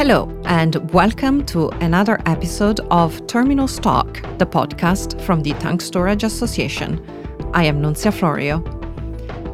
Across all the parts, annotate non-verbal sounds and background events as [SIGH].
Hello, and welcome to another episode of Terminal Talk, the podcast from the Tank Storage Association. I am Nunzia Florio.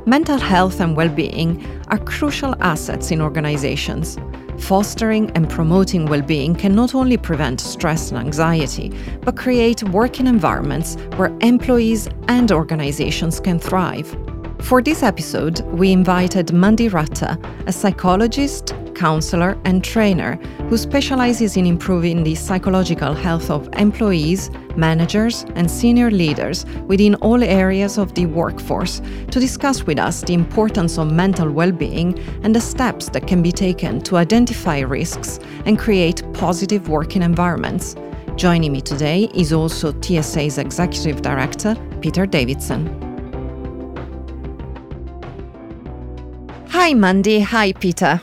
Mental health and well being are crucial assets in organizations. Fostering and promoting well being can not only prevent stress and anxiety, but create working environments where employees and organizations can thrive. For this episode, we invited Mandy Rutter, a psychologist, counselor, and trainer who specializes in improving the psychological health of employees, managers, and senior leaders within all areas of the workforce to discuss with us the importance of mental well being and the steps that can be taken to identify risks and create positive working environments. Joining me today is also TSA's Executive Director, Peter Davidson. Hi, Mandy. Hi, Peter.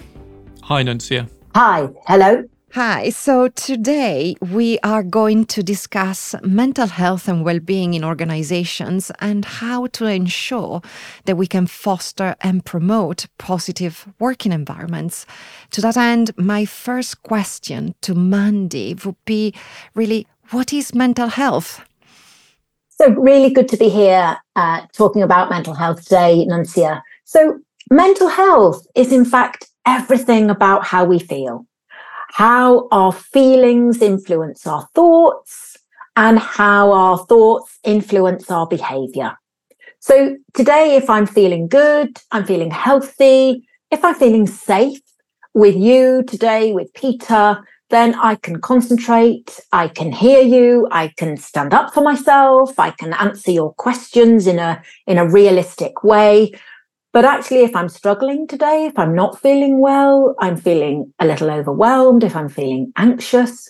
Hi, Nunzia. Hi, hello. Hi. So today we are going to discuss mental health and well being in organizations and how to ensure that we can foster and promote positive working environments. To that end, my first question to Mandy would be really what is mental health? So, really good to be here uh, talking about mental health today, Nunzia. So, mental health is in fact everything about how we feel, how our feelings influence our thoughts, and how our thoughts influence our behavior. So today, if I'm feeling good, I'm feeling healthy, if I'm feeling safe with you today, with Peter, then I can concentrate, I can hear you, I can stand up for myself, I can answer your questions in a in a realistic way. But actually, if I'm struggling today, if I'm not feeling well, I'm feeling a little overwhelmed, if I'm feeling anxious,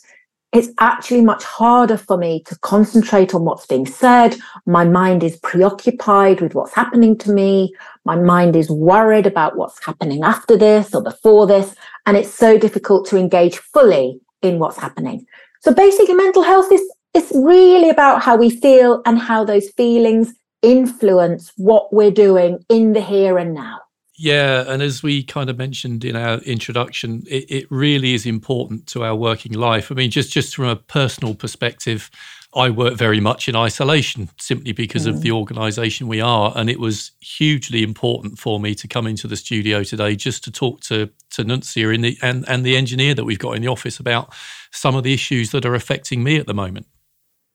it's actually much harder for me to concentrate on what's being said. My mind is preoccupied with what's happening to me. My mind is worried about what's happening after this or before this. And it's so difficult to engage fully in what's happening. So basically, mental health is, is really about how we feel and how those feelings influence what we're doing in the here and now. Yeah, and as we kind of mentioned in our introduction, it, it, really is important to our working life. I mean, just just from a personal perspective, I work very much in isolation simply because mm. of the organisation we are, and it was hugely important for me to come into the studio today just to talk to to Nunzia in the and and the engineer that we've got in the office about some of the issues that are affecting me at the moment.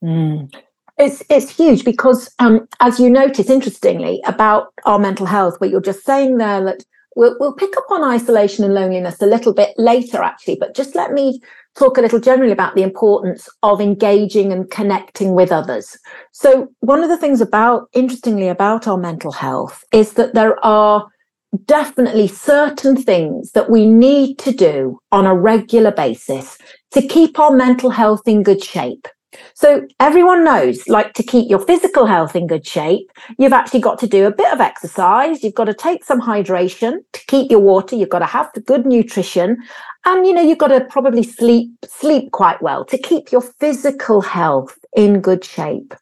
Mm. It's it's huge because, um, as you notice, interestingly, about our mental health, what you're just saying there that we'll, we'll pick up on isolation and loneliness a little bit later, actually. But just let me talk a little generally about the importance of engaging and connecting with others. So, one of the things about, interestingly, about our mental health is that there are definitely certain things that we need to do on a regular basis to keep our mental health in good shape. So everyone knows, like to keep your physical health in good shape, you've actually got to do a bit of exercise. You've got to take some hydration to keep your water. You've got to have the good nutrition, and you know you've got to probably sleep sleep quite well to keep your physical health in good shape.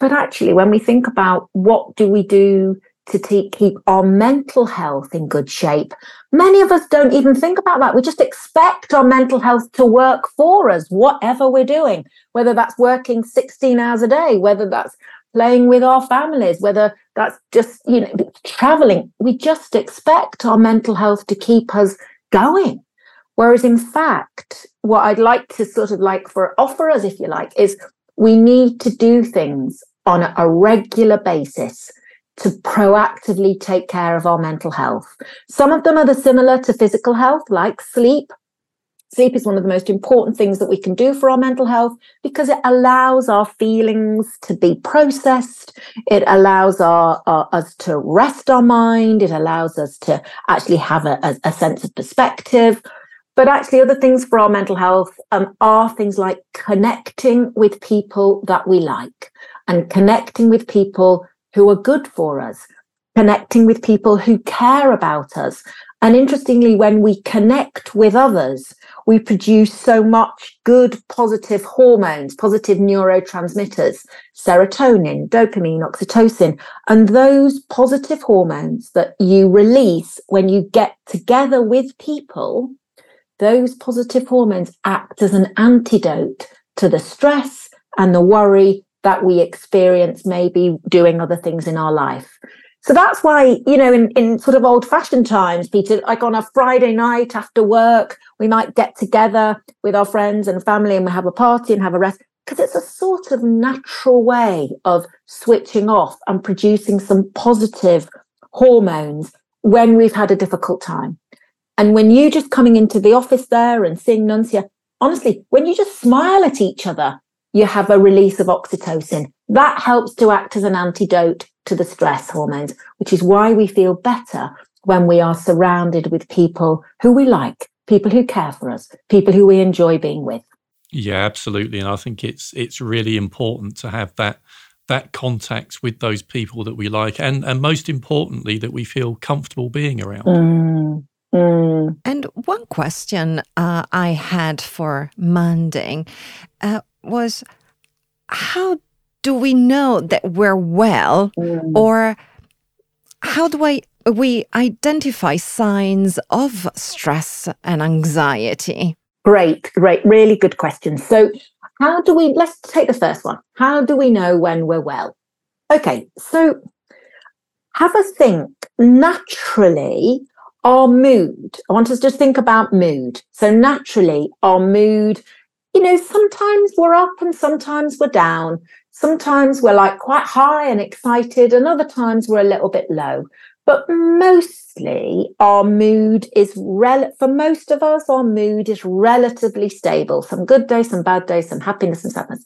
But actually, when we think about what do we do to te- keep our mental health in good shape. Many of us don't even think about that. We just expect our mental health to work for us, whatever we're doing, whether that's working 16 hours a day, whether that's playing with our families, whether that's just, you know, traveling. We just expect our mental health to keep us going. Whereas in fact, what I'd like to sort of like for offer us, if you like, is we need to do things on a regular basis to proactively take care of our mental health. Some of them are the similar to physical health, like sleep. Sleep is one of the most important things that we can do for our mental health because it allows our feelings to be processed. It allows our, our us to rest our mind. It allows us to actually have a, a, a sense of perspective. But actually, other things for our mental health um, are things like connecting with people that we like and connecting with people who are good for us, connecting with people who care about us. And interestingly, when we connect with others, we produce so much good, positive hormones, positive neurotransmitters, serotonin, dopamine, oxytocin. And those positive hormones that you release when you get together with people those positive hormones act as an antidote to the stress and the worry that we experience maybe doing other things in our life. So that's why, you know, in, in sort of old fashioned times, Peter, like on a Friday night after work, we might get together with our friends and family and we have a party and have a rest because it's a sort of natural way of switching off and producing some positive hormones when we've had a difficult time. And when you just coming into the office there and seeing Nunzia, honestly, when you just smile at each other, you have a release of oxytocin. That helps to act as an antidote to the stress hormones, which is why we feel better when we are surrounded with people who we like, people who care for us, people who we enjoy being with. Yeah, absolutely. And I think it's it's really important to have that that contact with those people that we like and and most importantly that we feel comfortable being around. Mm. Mm. And one question uh, I had for Manding uh, was how do we know that we're well mm. or how do I we identify signs of stress and anxiety? Great, great, really good question. So, how do we let's take the first one. How do we know when we're well? Okay, so have a think. Naturally, our mood, I want us to think about mood. So, naturally, our mood you know, sometimes we're up and sometimes we're down. Sometimes we're like quite high and excited, and other times we're a little bit low. But mostly our mood is rel for most of us, our mood is relatively stable. Some good days, some bad days, some happiness and sadness.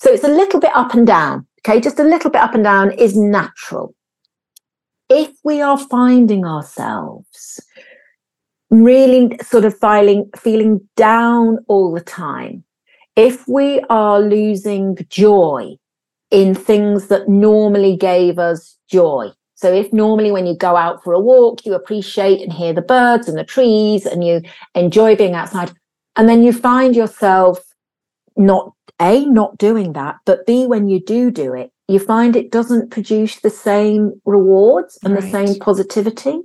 So it's a little bit up and down. Okay, just a little bit up and down is natural. If we are finding ourselves really sort of feeling feeling down all the time if we are losing joy in things that normally gave us joy. So if normally when you go out for a walk you appreciate and hear the birds and the trees and you enjoy being outside and then you find yourself not a not doing that but b when you do do it you find it doesn't produce the same rewards and right. the same positivity.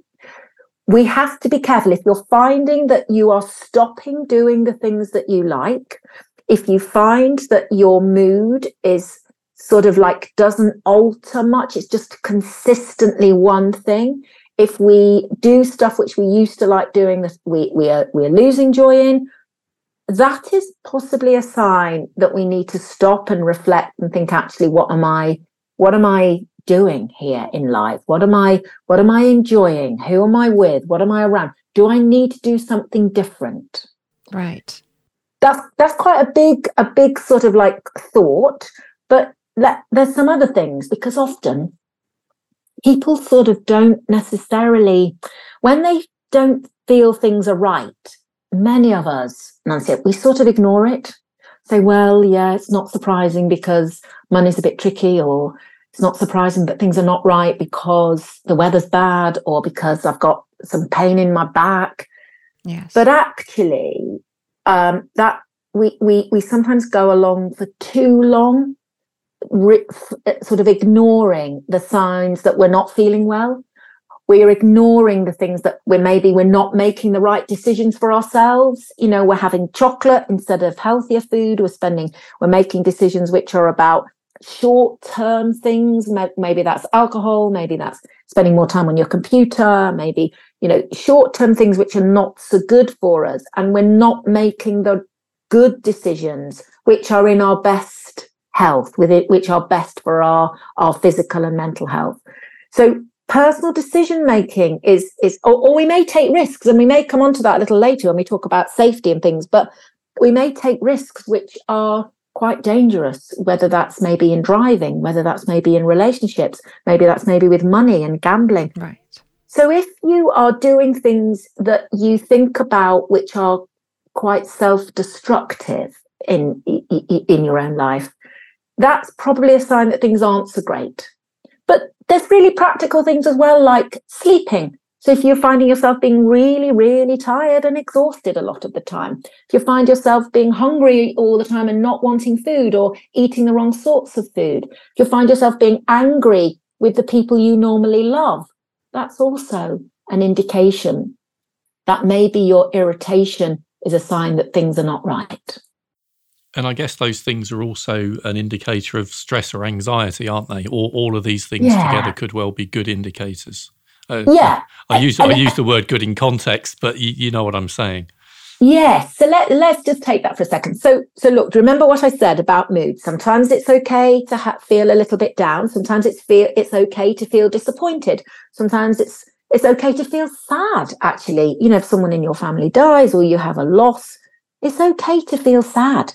We have to be careful. If you're finding that you are stopping doing the things that you like if you find that your mood is sort of like doesn't alter much it's just consistently one thing if we do stuff which we used to like doing that we we are we're losing joy in that is possibly a sign that we need to stop and reflect and think actually what am i what am i doing here in life? What am I what am I enjoying? Who am I with? What am I around? Do I need to do something different? Right. That's that's quite a big a big sort of like thought, but let, there's some other things because often people sort of don't necessarily when they don't feel things are right, many of us, Nunzia, we sort of ignore it. Say, well, yeah, it's not surprising because money's a bit tricky or it's not surprising that things are not right because the weather's bad or because I've got some pain in my back. Yes. But actually, um, that we, we we sometimes go along for too long, sort of ignoring the signs that we're not feeling well. We're ignoring the things that we're maybe we're not making the right decisions for ourselves. You know, we're having chocolate instead of healthier food. We're spending, we're making decisions which are about short term things maybe that's alcohol maybe that's spending more time on your computer maybe you know short term things which are not so good for us and we're not making the good decisions which are in our best health with it which are best for our our physical and mental health. So personal decision making is is or, or we may take risks and we may come on to that a little later when we talk about safety and things but we may take risks which are quite dangerous, whether that's maybe in driving, whether that's maybe in relationships, maybe that's maybe with money and gambling. Right. So if you are doing things that you think about which are quite self-destructive in in your own life, that's probably a sign that things aren't so great. But there's really practical things as well, like sleeping. So if you're finding yourself being really, really tired and exhausted a lot of the time, if you find yourself being hungry all the time and not wanting food or eating the wrong sorts of food, if you find yourself being angry with the people you normally love, that's also an indication that maybe your irritation is a sign that things are not right. And I guess those things are also an indicator of stress or anxiety, aren't they? Or all of these things yeah. together could well be good indicators. Uh, yeah, I use I use the word good in context, but you, you know what I'm saying. Yes. So let, let's just take that for a second. So, so look, remember what I said about mood. Sometimes it's okay to ha- feel a little bit down. Sometimes it's feel it's okay to feel disappointed. Sometimes it's it's okay to feel sad. Actually, you know, if someone in your family dies or you have a loss, it's okay to feel sad.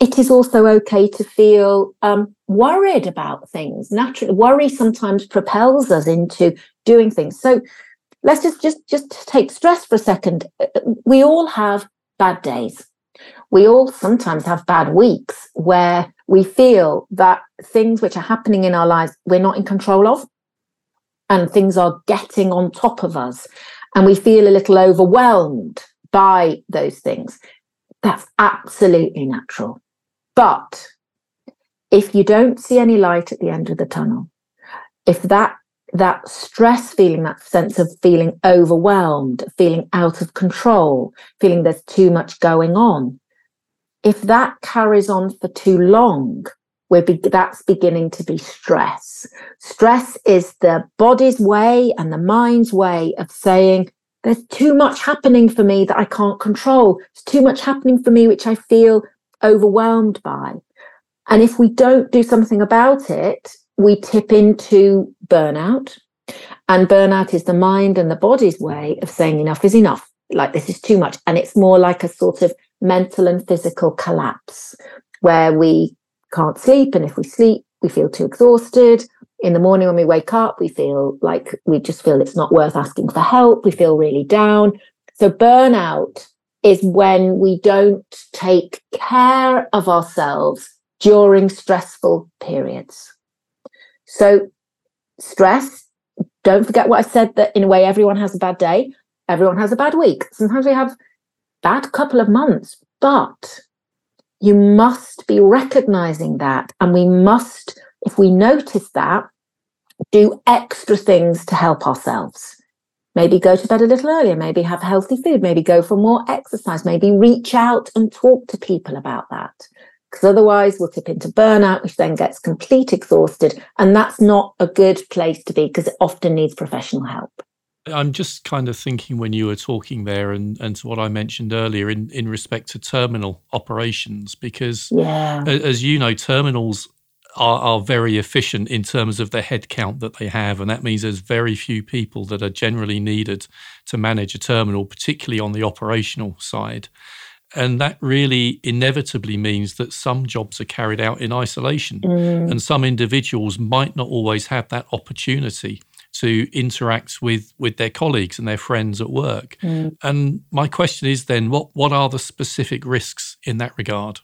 It is also okay to feel um, worried about things. Naturally, worry sometimes propels us into doing things. So let's just just just take stress for a second. We all have bad days. We all sometimes have bad weeks where we feel that things which are happening in our lives we're not in control of and things are getting on top of us and we feel a little overwhelmed by those things. That's absolutely natural. But if you don't see any light at the end of the tunnel if that that stress feeling, that sense of feeling overwhelmed, feeling out of control, feeling there's too much going on. If that carries on for too long, we're be- that's beginning to be stress. Stress is the body's way and the mind's way of saying, there's too much happening for me that I can't control. There's too much happening for me, which I feel overwhelmed by. And if we don't do something about it, we tip into burnout. And burnout is the mind and the body's way of saying enough is enough. Like this is too much. And it's more like a sort of mental and physical collapse where we can't sleep. And if we sleep, we feel too exhausted. In the morning when we wake up, we feel like we just feel it's not worth asking for help. We feel really down. So burnout is when we don't take care of ourselves during stressful periods. So, stress, don't forget what I said that in a way, everyone has a bad day, everyone has a bad week. Sometimes we have bad couple of months, but you must be recognizing that. And we must, if we notice that, do extra things to help ourselves. Maybe go to bed a little earlier, maybe have healthy food, maybe go for more exercise, maybe reach out and talk to people about that because otherwise we'll tip into burnout, which then gets complete exhausted. And that's not a good place to be because it often needs professional help. I'm just kind of thinking when you were talking there and, and to what I mentioned earlier in, in respect to terminal operations, because yeah. as you know, terminals are, are very efficient in terms of the headcount that they have. And that means there's very few people that are generally needed to manage a terminal, particularly on the operational side. And that really inevitably means that some jobs are carried out in isolation. Mm. And some individuals might not always have that opportunity to interact with, with their colleagues and their friends at work. Mm. And my question is then what, what are the specific risks in that regard?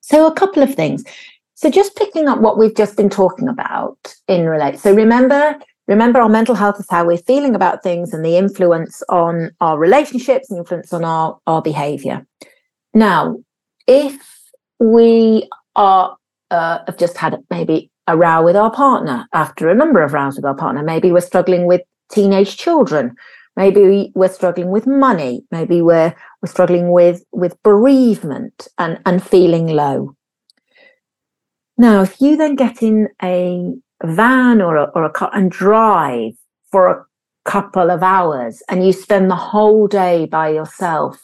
So, a couple of things. So, just picking up what we've just been talking about in relate. So, remember, remember our mental health is how we're feeling about things and the influence on our relationships and influence on our, our behavior. Now, if we are uh, have just had maybe a row with our partner after a number of rows with our partner, maybe we're struggling with teenage children, maybe we're struggling with money, maybe we're we're struggling with with bereavement and and feeling low. Now, if you then get in a van or a, or a car and drive for a couple of hours and you spend the whole day by yourself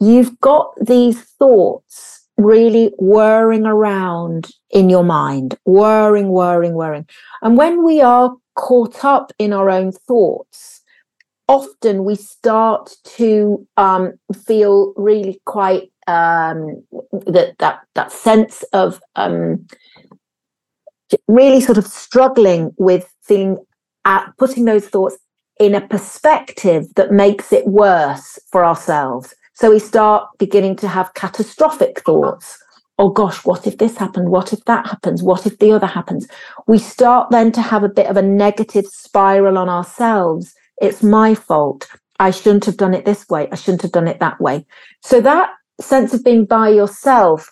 you've got these thoughts really whirring around in your mind, whirring, whirring, whirring. And when we are caught up in our own thoughts, often we start to um, feel really quite um, that that that sense of um, really sort of struggling with feeling at putting those thoughts in a perspective that makes it worse for ourselves. So we start beginning to have catastrophic thoughts. Oh gosh, what if this happened? What if that happens? What if the other happens? We start then to have a bit of a negative spiral on ourselves. It's my fault. I shouldn't have done it this way. I shouldn't have done it that way. So that sense of being by yourself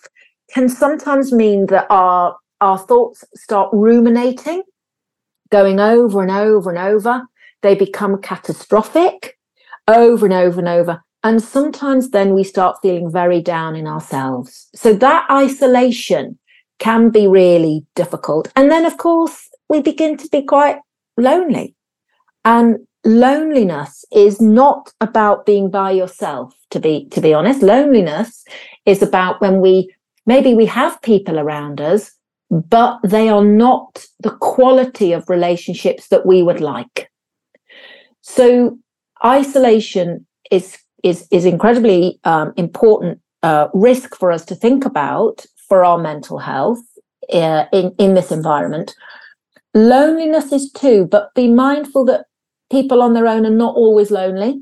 can sometimes mean that our our thoughts start ruminating, going over and over and over. They become catastrophic over and over and over And sometimes then we start feeling very down in ourselves. So that isolation can be really difficult. And then, of course, we begin to be quite lonely. And loneliness is not about being by yourself, to be, to be honest. Loneliness is about when we maybe we have people around us, but they are not the quality of relationships that we would like. So isolation is is is incredibly um, important uh, risk for us to think about for our mental health uh, in in this environment. Loneliness is too, but be mindful that people on their own are not always lonely.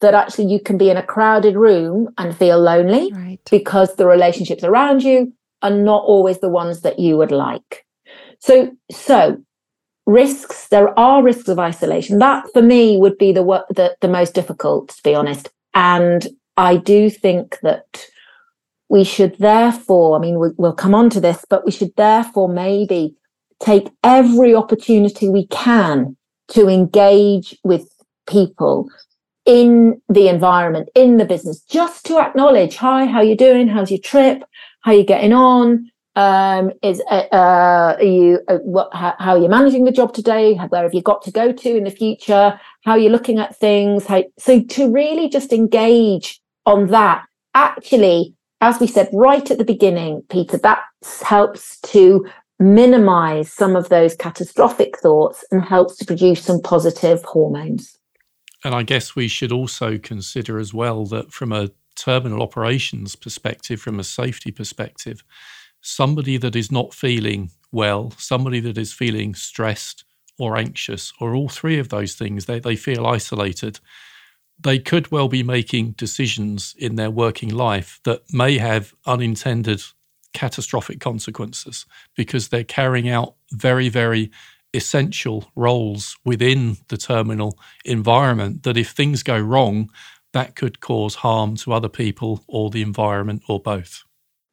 That actually you can be in a crowded room and feel lonely right. because the relationships around you are not always the ones that you would like. So, so risks. There are risks of isolation. That for me would be the the, the most difficult, to be honest. And I do think that we should therefore, I mean, we, we'll come on to this, but we should therefore maybe take every opportunity we can to engage with people in the environment, in the business, just to acknowledge, hi, how you doing? How's your trip? How you getting on? Um, is uh, uh, are you uh, what? How, how, are you managing the job today? Where have you got to go to in the future? How are you looking at things? How, so to really just engage on that, actually, as we said right at the beginning, Peter, that helps to minimize some of those catastrophic thoughts and helps to produce some positive hormones. And I guess we should also consider as well that from a terminal operations perspective, from a safety perspective, somebody that is not feeling well, somebody that is feeling stressed or anxious, or all three of those things, they, they feel isolated, they could well be making decisions in their working life that may have unintended catastrophic consequences because they're carrying out very, very essential roles within the terminal environment that if things go wrong, that could cause harm to other people or the environment or both.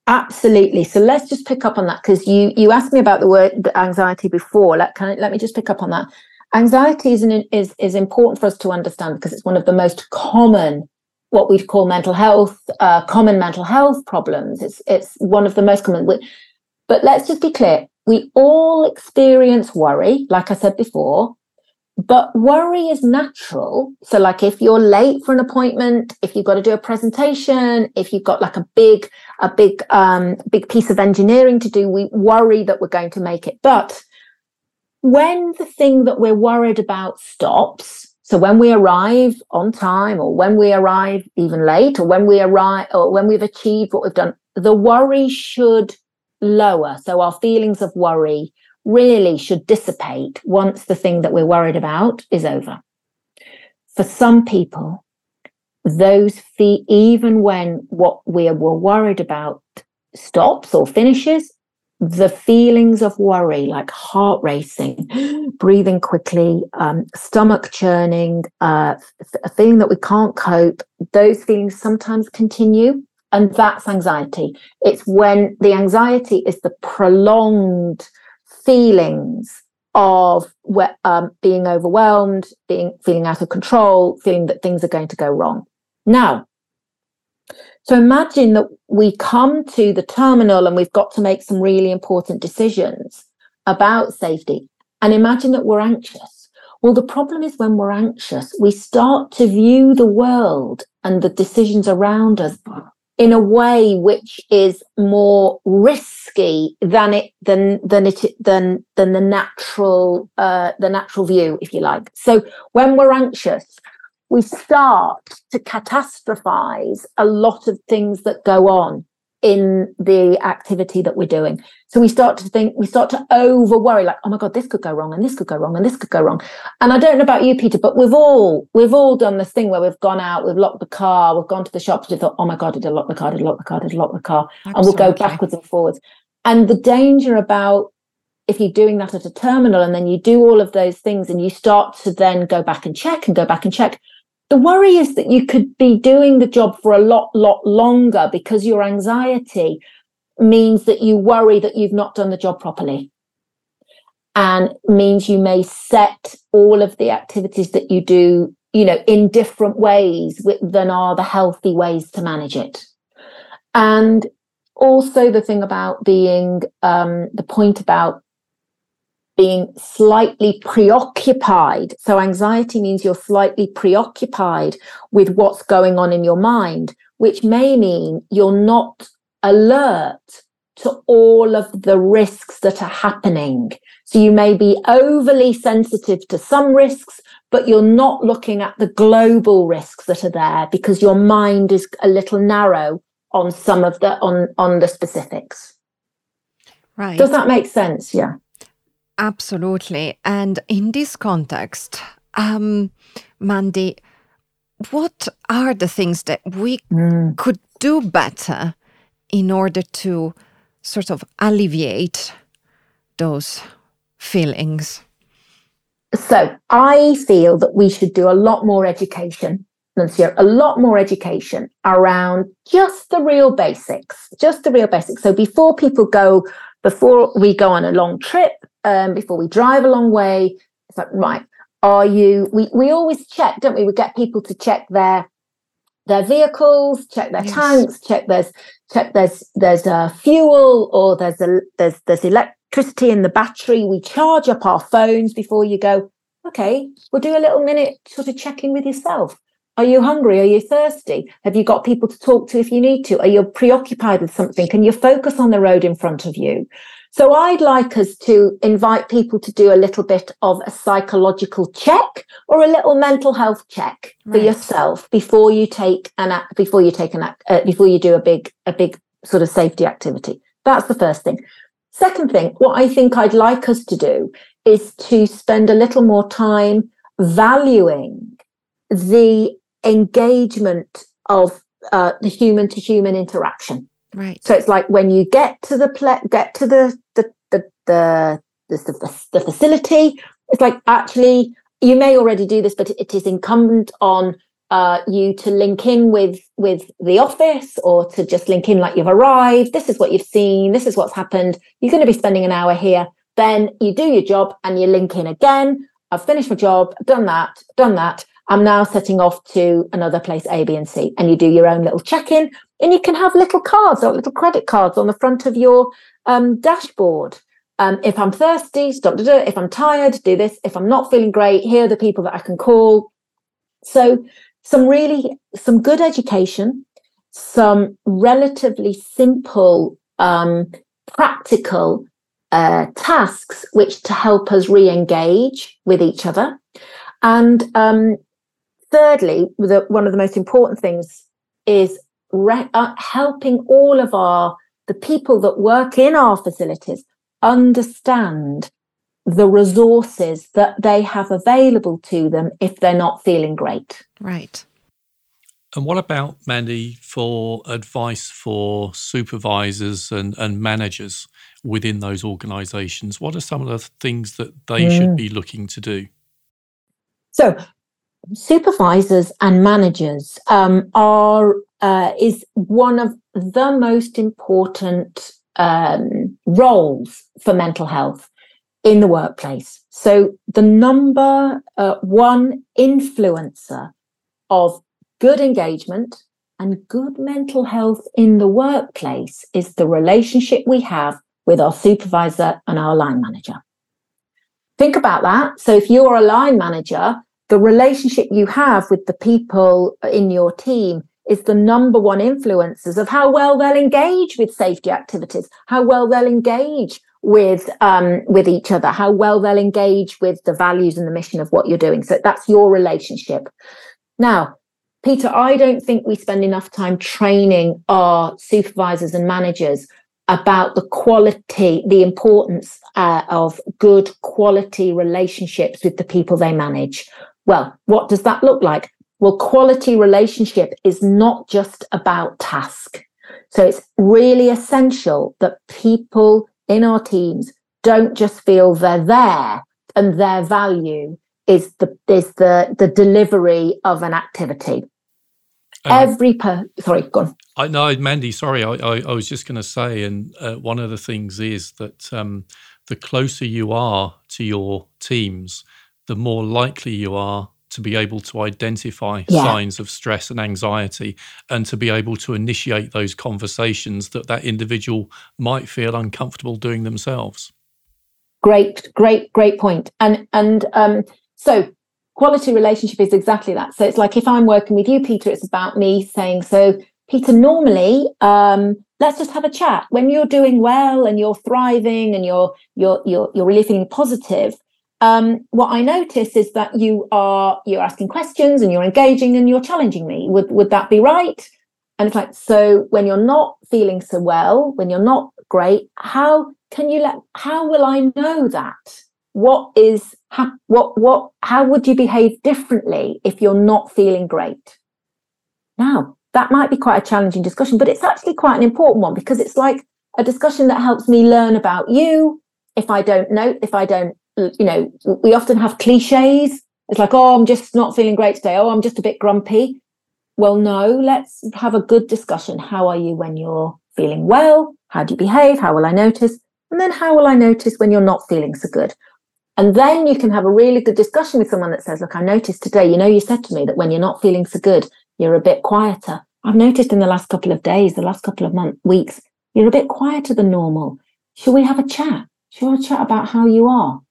Absolutely. So let's just pick up on that because you you asked me about the word anxiety before. Let can I, let me just pick up on that. Anxiety is an, is is important for us to understand because it's one of the most common what we'd call mental health, uh, common mental health problems. It's it's one of the most common. But let's just be clear: we all experience worry, like I said before. But worry is natural. So, like if you're late for an appointment, if you've got to do a presentation, if you've got like a big, a big, um, big piece of engineering to do, we worry that we're going to make it. But when the thing that we're worried about stops, so when we arrive on time, or when we arrive even late, or when we arrive, or when we've achieved what we've done, the worry should lower. So our feelings of worry really should dissipate once the thing that we're worried about is over. For some people, those feet, even when what we were worried about stops or finishes, the feelings of worry, like heart racing, [GASPS] breathing quickly, um, stomach churning, uh, a feeling that we can't cope, those feelings sometimes continue. And that's anxiety. It's when the anxiety is the prolonged feelings of um, being overwhelmed, being feeling out of control, feeling that things are going to go wrong. Now, so imagine that we come to the terminal and we've got to make some really important decisions about safety. And imagine that we're anxious. Well, the problem is when we're anxious, we start to view the world and the decisions around us in a way which is more risky than it than than it than than the natural uh, the natural view, if you like. So when we're anxious, we start to catastrophize a lot of things that go on in the activity that we're doing. So we start to think, we start to over worry, like, oh my God, this could go wrong and this could go wrong and this could go wrong. And I don't know about you, Peter, but we've all, we've all done this thing where we've gone out, we've locked the car, we've gone to the shops, we thought, oh my God, did I lock the car, did I lock the car, did I lock the car? Absolutely. And we'll go backwards and forwards. And the danger about if you're doing that at a terminal and then you do all of those things and you start to then go back and check and go back and check, the worry is that you could be doing the job for a lot, lot longer because your anxiety means that you worry that you've not done the job properly and means you may set all of the activities that you do you know, in different ways than are the healthy ways to manage it. And also the thing about being um, the point about being slightly preoccupied. So, anxiety means you're slightly preoccupied with what's going on in your mind, which may mean you're not alert to all of the risks that are happening. So, you may be overly sensitive to some risks, but you're not looking at the global risks that are there because your mind is a little narrow on some of the on on the specifics right does that make sense yeah absolutely and in this context um mandy what are the things that we mm. could do better in order to sort of alleviate those feelings so i feel that we should do a lot more education Nunzia, a lot more education around just the real basics, just the real basics. So before people go, before we go on a long trip, um, before we drive a long way, it's like, right, are you, we, we always check, don't we? We get people to check their their vehicles, check their yes. tanks, check there's check there's there's a fuel or there's a there's there's electricity in the battery. We charge up our phones before you go. Okay, we'll do a little minute sort of checking with yourself. Are you hungry? Are you thirsty? Have you got people to talk to if you need to? Are you preoccupied with something? Can you focus on the road in front of you? So I'd like us to invite people to do a little bit of a psychological check or a little mental health check right. for yourself before you take an act, before you take an act, uh, before you do a big a big sort of safety activity. That's the first thing. Second thing, what I think I'd like us to do is to spend a little more time valuing the engagement of uh, the human to human interaction. Right. So it's like when you get to the ple- get to the the the the, the, the, facility, it's like actually you may already do this, but it is incumbent on uh, you to link in with with the office or to just link in like you've arrived. This is what you've seen. This is what's happened. You're going to be spending an hour here. Then you do your job and you link in again. I've finished my job, done that, done that. I'm now setting off to another place, A, B, and C. And you do your own little check in, and you can have little cards or little credit cards on the front of your um, dashboard. Um, if I'm thirsty, stop to do it. If I'm tired, do this. If I'm not feeling great, here are the people that I can call. So, some really, some good education, some relatively simple, um, practical uh, tasks which to help us re-engage with each other and um, thirdly, the, one of the most important things is re- uh, helping all of our the people that work in our facilities understand the resources that they have available to them if they're not feeling great. Right. And what about, Mandy, for advice for supervisors and, and managers within those organizations? What are some of the things that they mm. should be looking to do? So, supervisors and managers um, are uh, is one of the most important um, roles for mental health in the workplace. So the number uh, one influencer of good engagement and good mental health in the workplace is the relationship we have with our supervisor and our line manager. Think about that. So if you're a line manager the relationship you have with the people in your team is the number one influencers of how well they'll engage with safety activities, how well they'll engage with um, with each other, how well they'll engage with the values and the mission of what you're doing. So that's your relationship. Now, Peter, I don't think we spend enough time training our supervisors and managers about the quality, the importance uh, of good quality relationships with the people they manage. Well, what does that look like? Well, quality relationship is not just about task. So it's really essential that people in our teams don't just feel they're there and their value is the is the the delivery of an activity. Um, Every per sorry, go on. I know, Mandy. Sorry, I, I, I was just going to say, and uh, one of the things is that um, the closer you are to your teams, the more likely you are to be able to identify yeah. signs of stress and anxiety and to be able to initiate those conversations that that individual might feel uncomfortable doing themselves great great great point. point and and um, so quality relationship is exactly that so it's like if i'm working with you peter it's about me saying so peter normally um, let's just have a chat when you're doing well and you're thriving and you're you're you're, you're really feeling positive um, what I notice is that you are you're asking questions and you're engaging and you're challenging me. Would would that be right? And it's like so when you're not feeling so well, when you're not great, how can you let? How will I know that? What is how, what what? How would you behave differently if you're not feeling great? Now that might be quite a challenging discussion, but it's actually quite an important one because it's like a discussion that helps me learn about you. If I don't know, if I don't Mm, you know, we often have cliches. It's like, oh, I'm just not feeling great today. Oh, I'm just a bit grumpy. Well, no, let's have a good discussion. How are you when you're feeling well? How do you behave? How will I notice? And then how will I notice when you're not feeling so good? And then you can have a really good discussion with someone that says, Look, I noticed today, you know, you said to me that when you're not feeling so good, you're a bit quieter. I've noticed in the last couple of days, the last couple of months, weeks, you're a bit quieter than normal. Shall we have a chat? Shall we chat about how you are?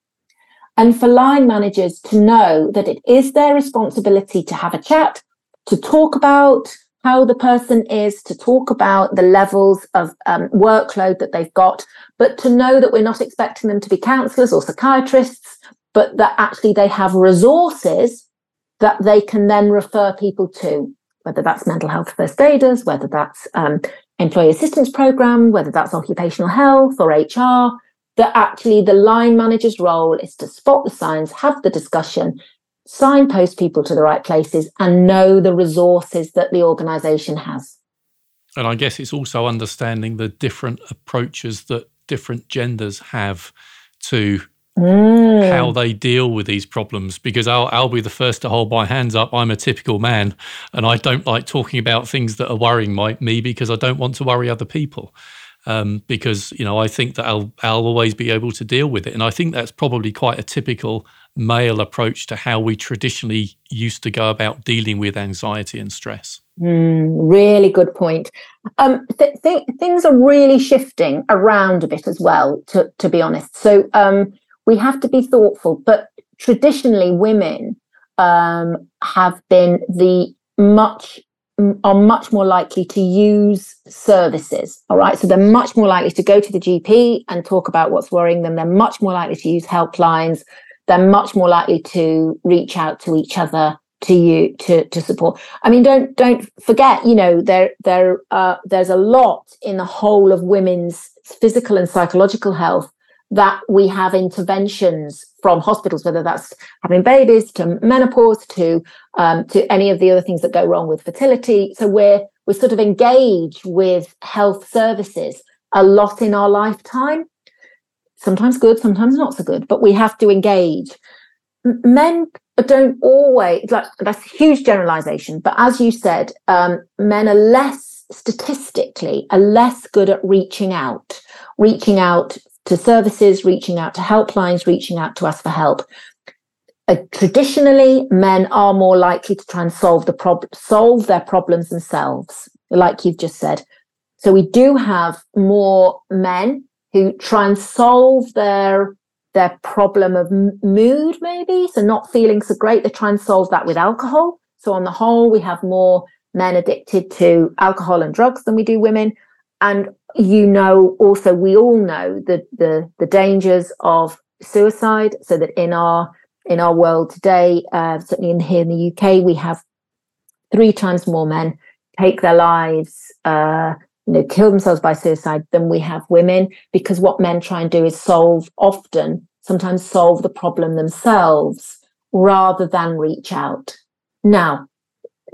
And for line managers to know that it is their responsibility to have a chat, to talk about how the person is, to talk about the levels of um, workload that they've got, but to know that we're not expecting them to be counselors or psychiatrists, but that actually they have resources that they can then refer people to, whether that's mental health first aiders, whether that's um, employee assistance program, whether that's occupational health or HR, that actually the line manager's role is to spot the signs, have the discussion, signpost people to the right places, and know the resources that the organization has. And I guess it's also understanding the different approaches that different genders have to mm. how they deal with these problems. Because I'll, I'll be the first to hold my hands up. I'm a typical man, and I don't like talking about things that are worrying my, me because I don't want to worry other people um, because you know I think that I'll I'll always be able to deal with it, and I think that's probably quite a typical male approach to how we traditionally used to go about dealing with anxiety and stress. Mm, really good point. Um, th- th- things are really shifting around a bit as well, to, to be honest. So um, we have to be thoughtful, but traditionally, women um, have been the much are much more likely to use services. All right. So they're much more likely to go to the GP and talk about what's worrying them. They're much more likely to use helplines. They're much more likely to reach out to each other to you to to support. I mean, don't don't forget, you know, there there uh, there's a lot in the whole of women's physical and psychological health that we have interventions from hospitals, whether that's having babies to menopause to um, to any of the other things that go wrong with fertility. So we're we sort of engage with health services a lot in our lifetime. Sometimes good, sometimes not so good, but we have to engage. Men don't always like that's a huge generalization, but as you said, um, men are less statistically are less good at reaching out, reaching out to services, reaching out to helplines, reaching out to us for help. Uh, traditionally, men are more likely to try and solve the problem, solve their problems themselves, like you've just said. So we do have more men who try and solve their their problem of m- mood, maybe so not feeling so great. They try and solve that with alcohol. So on the whole, we have more men addicted to alcohol and drugs than we do women. And you know, also we all know the the the dangers of suicide. So that in our in our world today, uh, certainly in here in the UK, we have three times more men take their lives, uh, you know, kill themselves by suicide than we have women. Because what men try and do is solve often, sometimes solve the problem themselves rather than reach out. Now,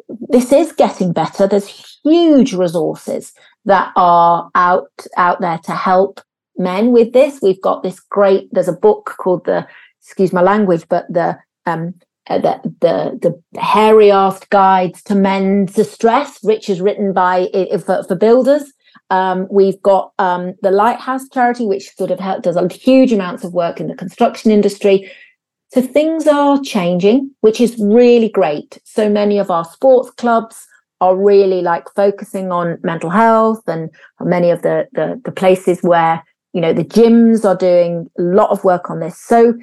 this is getting better. There's huge resources that are out out there to help men with this. We've got this great. There's a book called the excuse my language, but the um uh, the the the hairy aft guides to men's distress, which is written by for, for builders. Um, we've got um, the Lighthouse charity, which sort of help, does a huge amounts of work in the construction industry. So things are changing, which is really great. So many of our sports clubs are really like focusing on mental health and many of the, the, the places where, you know, the gyms are doing a lot of work on this. So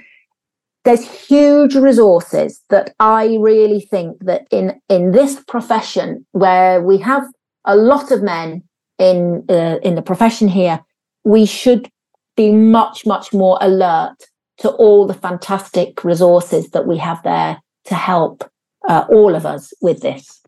there's huge resources that I really think that in in this profession where we have a lot of men in uh, in the profession here, we should be much much more alert to all the fantastic resources that we have there to help uh, all of us with this.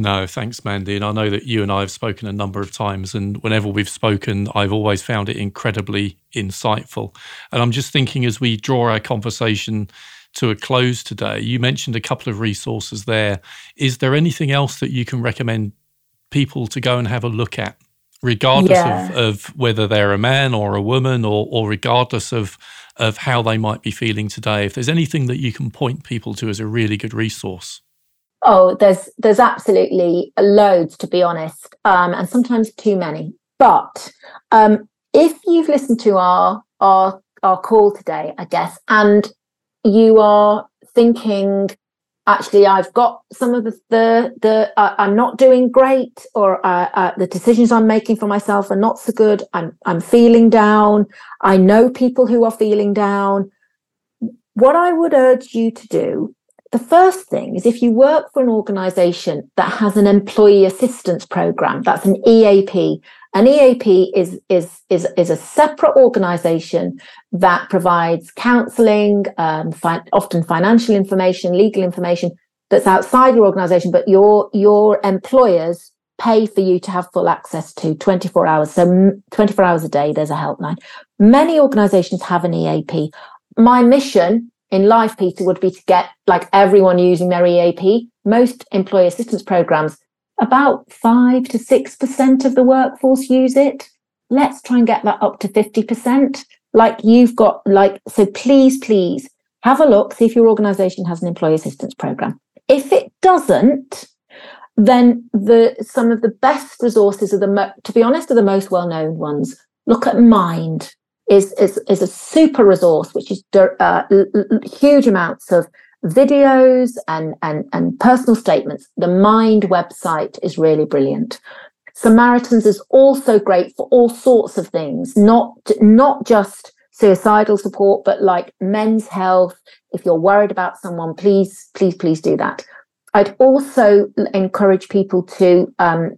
No, thanks, Mandy. And I know that you and I have spoken a number of times, and whenever we've spoken, I've always found it incredibly insightful. And I'm just thinking as we draw our conversation to a close today, you mentioned a couple of resources there. Is there anything else that you can recommend people to go and have a look at, regardless yeah. of, of whether they're a man or a woman, or, or regardless of, of how they might be feeling today? If there's anything that you can point people to as a really good resource. Oh, there's there's absolutely loads to be honest, um, and sometimes too many. But um, if you've listened to our our our call today, I guess, and you are thinking, actually, I've got some of the the, the uh, I'm not doing great, or uh, uh, the decisions I'm making for myself are not so good. I'm I'm feeling down. I know people who are feeling down. What I would urge you to do the first thing is if you work for an organization that has an employee assistance program, that's an EAP. An EAP is, is, is, is a separate organization that provides counseling, um, fi- often financial information, legal information that's outside your organization, but your, your employers pay for you to have full access to 24 hours. So 24 hours a day, there's a helpline. Many organizations have an EAP. My mission in life, Peter, would be to get like everyone using their EAP. Most employee assistance programs, about five to six percent of the workforce use it. Let's try and get that up to 50%. Like you've got like, so please, please have a look, see if your organization has an employee assistance program. If it doesn't, then the some of the best resources are the mo- to be honest are the most well-known ones. Look at Mind is, is, is a super resource, which is uh, huge amounts of videos and, and, and personal statements. The Mind website is really brilliant. Samaritans is also great for all sorts of things, not, not just suicidal support, but like men's health. If you're worried about someone, please, please, please do that. I'd also encourage people to um,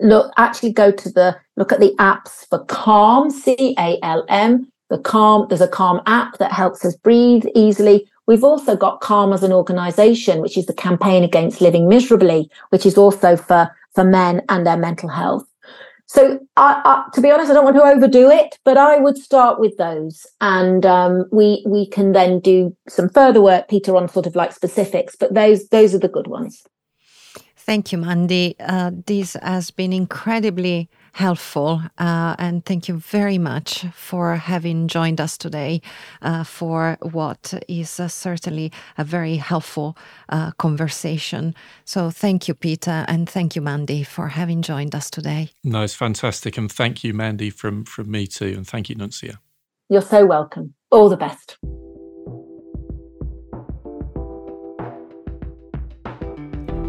look actually go to the look at the apps for calm c-a-l-m the calm there's a calm app that helps us breathe easily. We've also got calm as an organization which is the campaign against living miserably which is also for for men and their mental health. So I, I, to be honest i don't want to overdo it but i would start with those. And um, we we can then do some further work peter on sort of like specifics but those those are the good ones Thank you, Mandy. Uh, this has been incredibly helpful. Uh, and thank you very much for having joined us today uh, for what is uh, certainly a very helpful uh, conversation. So thank you, Peter, and thank you, Mandy, for having joined us today. No, it's fantastic. And thank you, Mandy, from, from me too. And thank you, Nunzia. You're so welcome. All the best.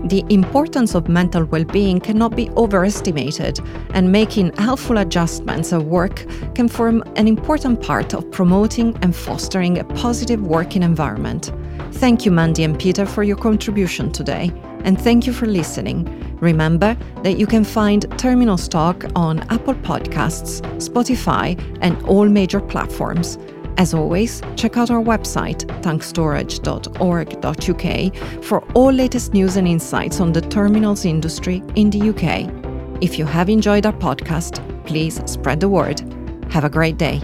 The importance of mental well being cannot be overestimated, and making helpful adjustments at work can form an important part of promoting and fostering a positive working environment. Thank you, Mandy and Peter, for your contribution today, and thank you for listening. Remember that you can find Terminal Talk on Apple Podcasts, Spotify, and all major platforms. As always, check out our website, tankstorage.org.uk, for all latest news and insights on the terminals industry in the UK. If you have enjoyed our podcast, please spread the word. Have a great day.